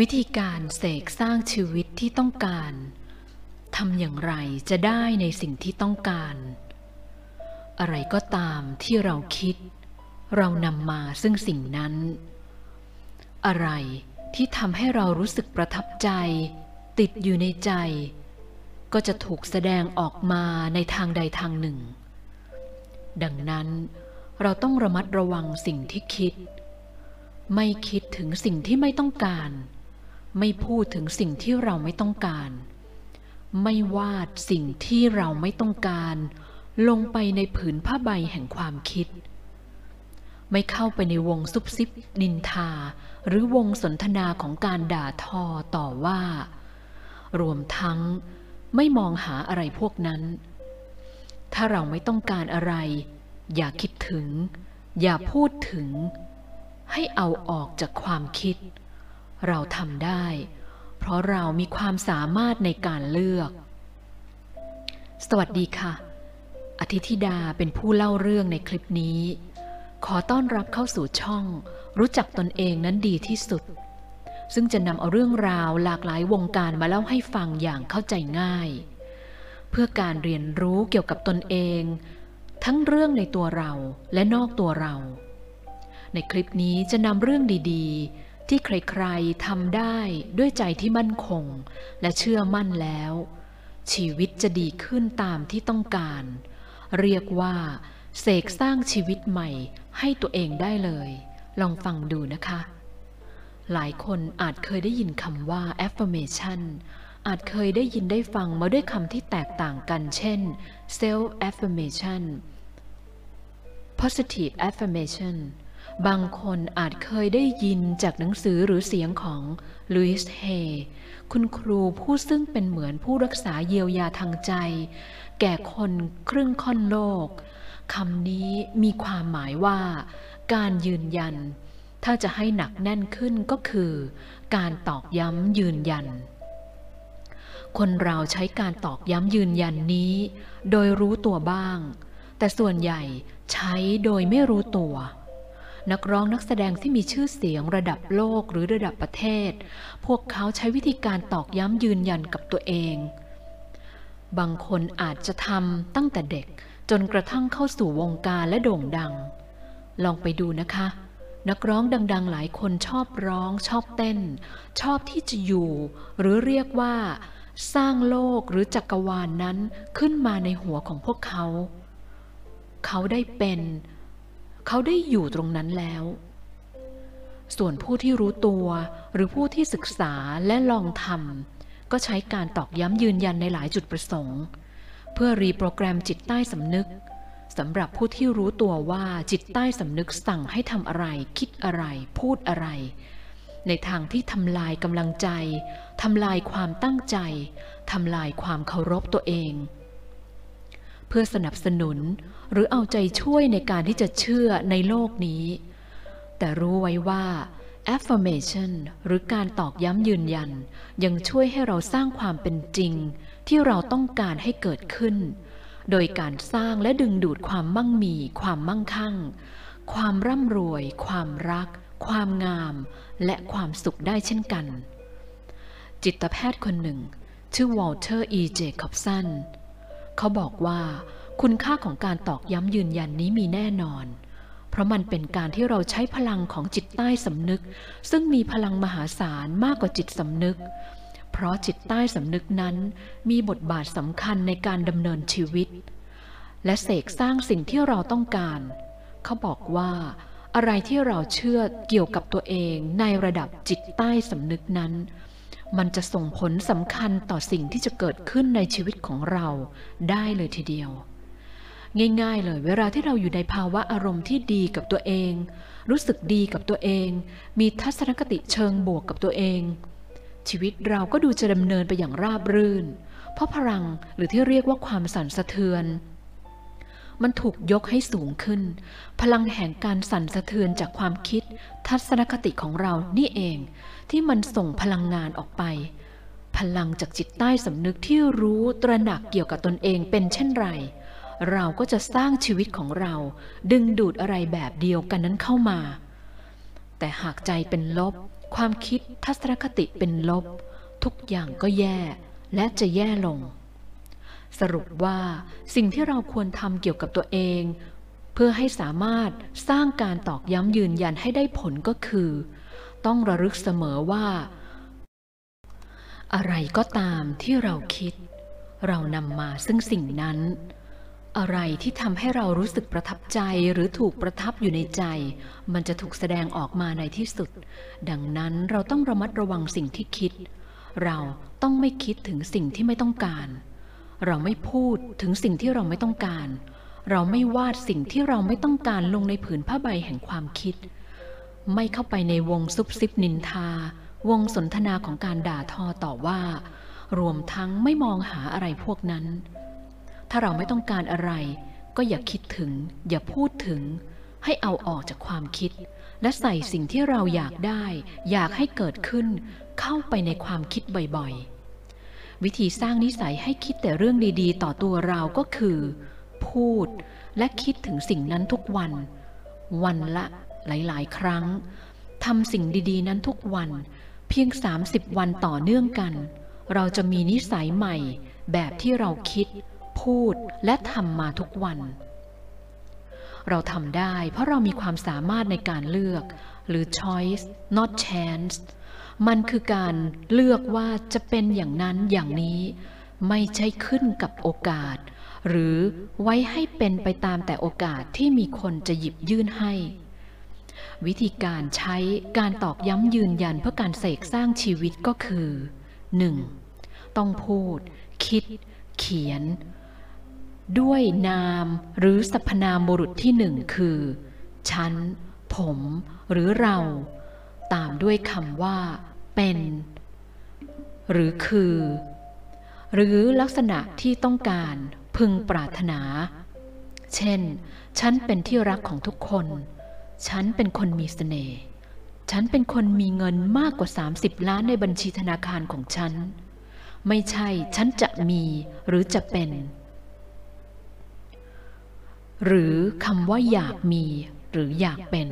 วิธีการเสกสร้างชีวิตที่ต้องการทำอย่างไรจะได้ในสิ่งที่ต้องการ อะไรก็ตามที่เราคิด เรานำมาซึ่งสิ่งนั้น อะไรที่ทำให้เรารู้สึกประทับใจ ติดอยู่ในใจ ก็จะถูกแสดงออกมาในทางใดทางหนึ่ง ดังนั้นเราต้องระมัดระวังสิ่งที่คิด ไม่คิดถึงสิ่งที่ไม่ต้องการ ไม่พูดถึงสิ่งที่เราไม่ต้องการ ไม่วาดสิ่งที่เราไม่ต้องการ ลงไปในผืนผ้าใบแห่งความคิด ไม่เข้าไปในวงซุบซิบนินทา หรือวงสนทนาของการด่าทอต่อว่า รวมทั้งไม่มองหาอะไรพวกนั้น ถ้าเราไม่ต้องการอะไร อย่าคิดถึง อย่าพูดถึง ให้เอาออกจากความคิด เราทำได้ เพราะเรามีความสามารถในการเลือก สวัสดีค่ะ อธิธิดาเป็นผู้เล่าเรื่องในคลิปนี้ ขอต้อนรับเข้าสู่ช่อง รู้จักตนเองนั้นดีที่สุด ซึ่งจะนำเอาเรื่องราวหลากหลายวงการมาเล่าให้ฟังอย่างเข้าใจง่าย เพื่อการเรียนรู้เกี่ยวกับตนเอง ทั้งเรื่องในตัวเราและนอกตัวเราในคลิปนี้จะนำเรื่องดีๆ ที่ใครๆทำได้ด้วยใจที่มั่นคง และเชื่อมั่นแล้ว ชีวิตจะดีขึ้นตามที่ต้องการ เรียกว่าเสกสร้างชีวิตใหม่ให้ตัวเองได้เลย ลองฟังดูนะคะ หลายคนอาจเคยได้ยินคำว่า affirmation อาจเคยได้ยินได้ฟังมาด้วยคำที่แตกต่างกัน เช่น self affirmation positive affirmation บางคนอาจเคยได้ยินจากหนังสือหรือเสียงของลุยส์เฮคุณครูผู้ซึ่งเป็นเหมือนผู้รักษาเยียวยาทางใจ แก่คนครึ่งค่อนโลกคำนี้มีความหมายว่า การยืนยัน ถ้าจะให้หนักแน่นขึ้นก็คือ การตอกย้ำยืนยัน คนเราใช้การตอกย้ำยืนยันนี้ โดยรู้ตัวบ้าง แต่ส่วนใหญ่ใช้โดยไม่รู้ตัว นักร้องนักแสดงที่มีชื่อเสียงระดับโลกหรือระดับประเทศ พวกเขาใช้วิธีการตอกย้ำยืนยันกับตัวเอง บางคนอาจจะทำตั้งแต่เด็กจนกระทั่งเข้าสู่วงการและโด่งดัง ลองไปดูนะคะ นักร้องดัง ๆ หลายคนชอบร้อง ชอบเต้น ชอบที่จะอยู่ หรือเรียกว่า สร้างโลกหรือจักรวาลนนั้นขึ้นมาในหัวของพวกเขา เขาได้เป็น เขาได้อยู่ตรงนั้นแล้ว ส่วนผู้ที่รู้ตัวหรือผู้ที่ศึกษาและลองทำก็ใช้การตอกย้ำยืนยันในหลายจุดประสงค์ เพื่อรีโปรแกรมจิตใต้สำนึกสำหรับผู้ที่รู้ตัวว่าจิตใต้สำนึกสั่งให้ทำอะไร คิดอะไร พูดอะไร ในทางที่ทำลายกำลังใจทำลายความตั้งใจทำลายความเคารพตัวเอง เพื่อสนับสนุน หรือเอาใจช่วยในการที่จะเชื่อในโลกนี้ แต่รู้ไว้ว่า affirmation หรือการตอกย้ำยืนยัน ยังช่วยให้เราสร้างความเป็นจริง ที่เราต้องการให้เกิดขึ้น โดยการสร้างและดึงดูดความมั่งมี ความมั่งคั่ง ความร่ำรวย ความรัก ความงาม และความสุขได้เช่นกัน จิตแพทย์คนหนึ่ง ชื่อวอลเตอร์อีเจคอบสันเขาบอกว่า คุณค่าของการตอกย้ำยืนยันนี้มีแน่นอน เพราะมันเป็นการที่เราใช้พลังของจิตใต้สำนึก ซึ่งมีพลังมหาศาลมากกว่าจิตสำนึก เพราะจิตใต้สำนึกนั้น มีบทบาทสำคัญในการดำเนินชีวิต และเสกสร้างสิ่งที่เราต้องการ เขาบอกว่า อะไรที่เราเชื่อเกี่ยวกับตัวเองในระดับจิตใต้สำนึกนั้นมันจะส่งผลสำคัญต่อสิ่งที่จะเกิดขึ้นในชีวิตของเราได้เลยทีเดียว ง่ายๆ เลยเวลาที่เราอยู่ในภาวะอารมณ์ที่ดีกับตัวเอง รู้สึกดีกับตัวเอง มีทัศนคติเชิงบวกกับตัวเอง ชีวิตเราก็ดูจะดำเนินไปอย่างราบรื่น เพราะพลังหรือที่เรียกว่าความสั่นสะเทือน มันถูกยกให้สูงขึ้น พลังแห่งการสั่นสะเทือนจากความคิด ทัศนคติของเรานี่เอง ที่มันส่งพลังงานออกไปพลังจากจิตใต้สำนึกที่รู้ตระหนักเกี่ยวกับตนเองเป็นเช่นไร เราก็จะสร้างชีวิตของเรา ดึงดูดอะไรแบบเดียวกันนั้นเข้ามา แต่หากใจเป็นลบ ความคิดทัศนคติเป็นลบ ทุกอย่างก็แย่และจะแย่ลง สรุปว่าสิ่งที่เราควรทำเกี่ยวกับตัวเอง เพื่อให้สามารถสร้างการตอกย้ำยืนยันให้ได้ผลก็คือ ต้องระลึกเสมอว่า อะไรก็ตามที่เราคิด เรานำมาซึ่งสิ่งนั้น อะไรที่ทำให้เรารู้สึกประทับใจหรือถูกประทับอยู่ในใจ มันจะถูกแสดงออกมาในที่สุด ดังนั้นเราต้องระมัดระวังสิ่งที่คิด เราต้องไม่คิดถึงสิ่งที่ไม่ต้องการ เราไม่พูดถึงสิ่งที่เราไม่ต้องการ เราไม่วาดสิ่งที่เราไม่ต้องการลงในผืนผ้าใบแห่งความคิด ไม่เข้าไปในวงซุบซิบนินทา วงสนทนาของการด่าทอต่อว่า รวมทั้งไม่มองหาอะไรพวกนั้น ถ้าเราไม่ต้องการอะไร ก็อย่าคิดถึง อย่าพูดถึง ให้เอาออกจากความคิด และใส่สิ่งที่เราอยากได้ อยากให้เกิดขึ้น เข้าไปในความคิดบ่อยๆ วิธีสร้างนิสัยให้คิดแต่เรื่องดีๆ ต่อตัวเราก็คือ พูดและคิดถึงสิ่งนั้นทุกวัน วันละหลายๆ ครั้งทำสิ่งดีๆ นั้นทุกวัน เพียง 30 วันต่อเนื่องกัน เราจะมีนิสัยใหม่แบบที่เราคิด พูดและทำมาทุกวัน เราทำได้เพราะเรามีความสามารถในการเลือก หรือ choice not chance มันคือการเลือกว่าจะเป็นอย่างนั้นอย่างนี้ ไม่ใช่ขึ้นกับโอกาส หรือไว้ให้เป็นไปตามแต่โอกาสที่มีคนจะหยิบยื่นให้ วิธีการใช้การตอกย้ำยืนยันเพื่อการเสกสร้างชีวิตก็คือ 1. ต้องพูด คิด เขียน ด้วยนามหรือสรรพนามบุรุษที่หนึ่งคือ ฉัน ผมหรือเรา ตามด้วยคำว่า เป็น หรือคือ หรือลักษณะที่ต้องการพึงปรารถนา เช่น ฉันเป็นที่รักของทุกคน ฉันเป็นคนมีเสน่ห์ฉันเป็นคนมีเงินมากกว่า 30 ล้านในบัญชีธนาคารของฉัน ไม่ใช่ฉันจะมีหรือจะเป็น หรือคำว่าอยากมีหรืออยากเป็น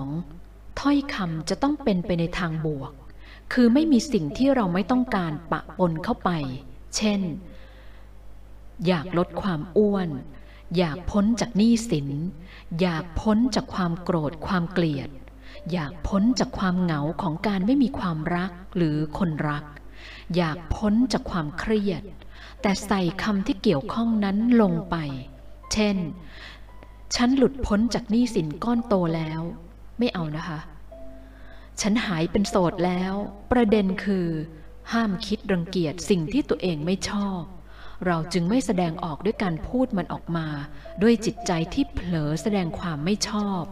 2. ถ้อยคำจะต้องเป็นไปในทางบวก คือไม่มีสิ่งที่เราไม่ต้องการปะปนเข้าไป เช่น อยากลดความอ้วน อยากพ้นจากหนี้สิน อยากพ้นจากความโกรธความเกลียด อยากพ้นจากความเหงาของการไม่มีความรักหรือคนรัก อยากพ้นจากความเครียด แต่ใส่คำที่เกี่ยวข้องนั้นลงไป เช่น ฉันหลุดพ้นจากหนี้สินก้อนโตแล้ว ไม่เอานะคะ ฉันหายเป็นโสดแล้ว ประเด็นคือ ห้ามคิดรังเกียจสิ่งที่ตัวเองไม่ชอบ เราจึงไม่แสดงออกด้วยการพูดมันออกมา ด้วยจิตใจที่เผลอแสดงความไม่ชอบ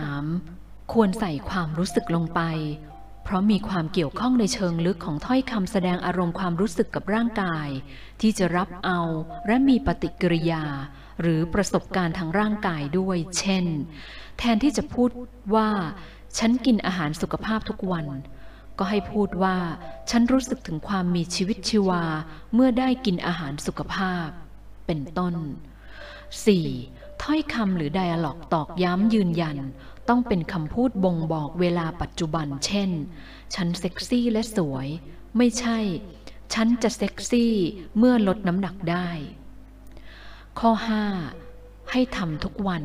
3. ควรใส่ความรู้สึกลงไป ราะมีความเกี่ยวข้องในเชิงลึกของถ้อยคำแสดงอารมณ์ความรู้สึกกับร่างกาย ที่จะรับเอาและมีปฏิกิริยา หรือประสบการณ์ทางร่างกายด้วย เช่น แทนที่จะพูดว่า ฉันกินอาหารสุขภาพทุกวัน ก็ให้พูดว่า ฉันรู้สึกถึงความมีชีวิตชีวา เมื่อได้กินอาหารสุขภาพ เป็นต้น 4. ถ้อยคำหรือไดอะล็อกตอกย้ำยืนยัน ต้องเป็นคำพูดบ่งบอกเวลาปัจจุบัน เช่น ฉันเซ็กซี่และสวย ไม่ใช่ ฉันจะเซ็กซี่เมื่อลดน้ำหนักได้ ข้อ 5. ให้ทำทุกวัน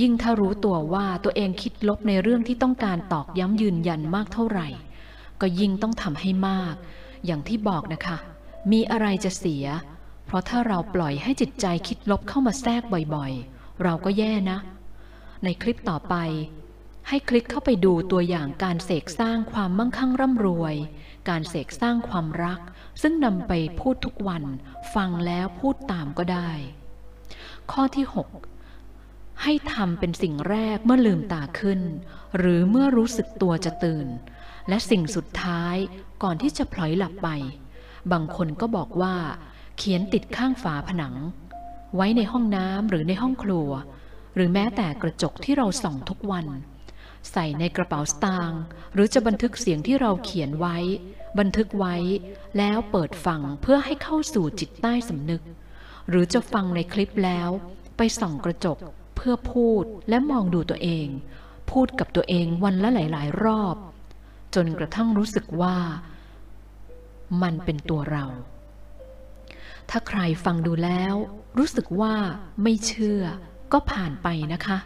ยิ่งถ้ารู้ตัวว่าตัวเองคิดลบในเรื่องที่ต้องการตอกย้ำยืนยันมากเท่าไหร่ ก็ยิ่งต้องทำให้มาก อย่างที่บอกนะคะ มีอะไรจะเสีย เพราะถ้าเราปล่อยให้จิตใจคิดลบเข้ามาแทรกบ่อยๆ เราก็แย่นะ ในคลิปต่อไป ให้คลิกเข้าไปดูตัวอย่างการเสกสร้างความมั่งคั่งร่ำรวย การเสกสร้างความรัก ซึ่งนำไปพูดทุกวัน ฟังแล้วพูดตามก็ได้ ข้อที่ 6 ให้ทำเป็นสิ่งแรกเมื่อลืมตาขึ้น หรือเมื่อรู้สึกตัวจะตื่น และสิ่งสุดท้ายก่อนที่จะพลอยหลับไป บางคนก็บอกว่า เขียนติดข้างฝาผนัง ไว้ในห้องน้ำหรือในห้องครัว หรือแม้แต่กระจกที่เราส่องทุกวัน ใส่ในกระเป๋าสตางค์หรือจะบันทึกเสียงที่เราเขียนไว้ บันทึกไว้ แล้วเปิดฟังเพื่อให้เข้าสู่จิตใต้สำนึก หรือจะฟังในคลิปแล้ว ไปส่องกระจกเพื่อพูดและมองดูตัวเอง พูดกับตัวเองวันละหลาย ๆ รอบ จนกระทั่งรู้สึกว่า มันเป็นตัวเรา ถ้าใครฟังดูแล้ว รู้สึกว่าไม่เชื่อ ก็ผ่านไปนะคะ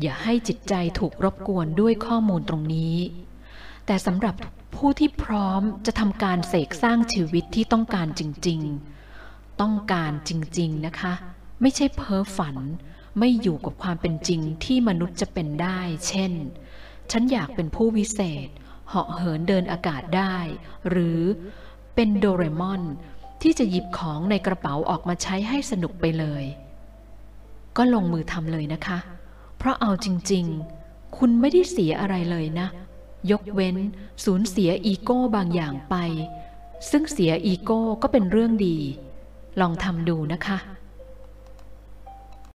อย่าให้จิตใจถูกรบกวนด้วยข้อมูลตรงนี้ แต่สำหรับผู้ที่พร้อมจะทำการเสกสร้างชีวิตที่ต้องการจริง ๆ ต้องการจริง ๆ นะคะ ไม่ใช่เพ้อฝัน ไม่อยู่กับความเป็นจริงที่มนุษย์จะเป็นได้ เช่น ฉันอยากเป็นผู้วิเศษ เหาะเหินเดินอากาศได้ หรือเป็นโดเรมอน ที่จะหยิบของในกระเป๋าออกมาใช้ให้สนุกไปเลย ก็ลงมือทำเลยนะคะ เพราะเอาจริง ๆ คุณไม่ได้เสียอะไรเลยนะ ยกเว้นสูญเสียอีโก้บางอย่างไป ซึ่งเสียอีโก้ก็เป็นเรื่องดี ลองทำดูนะคะ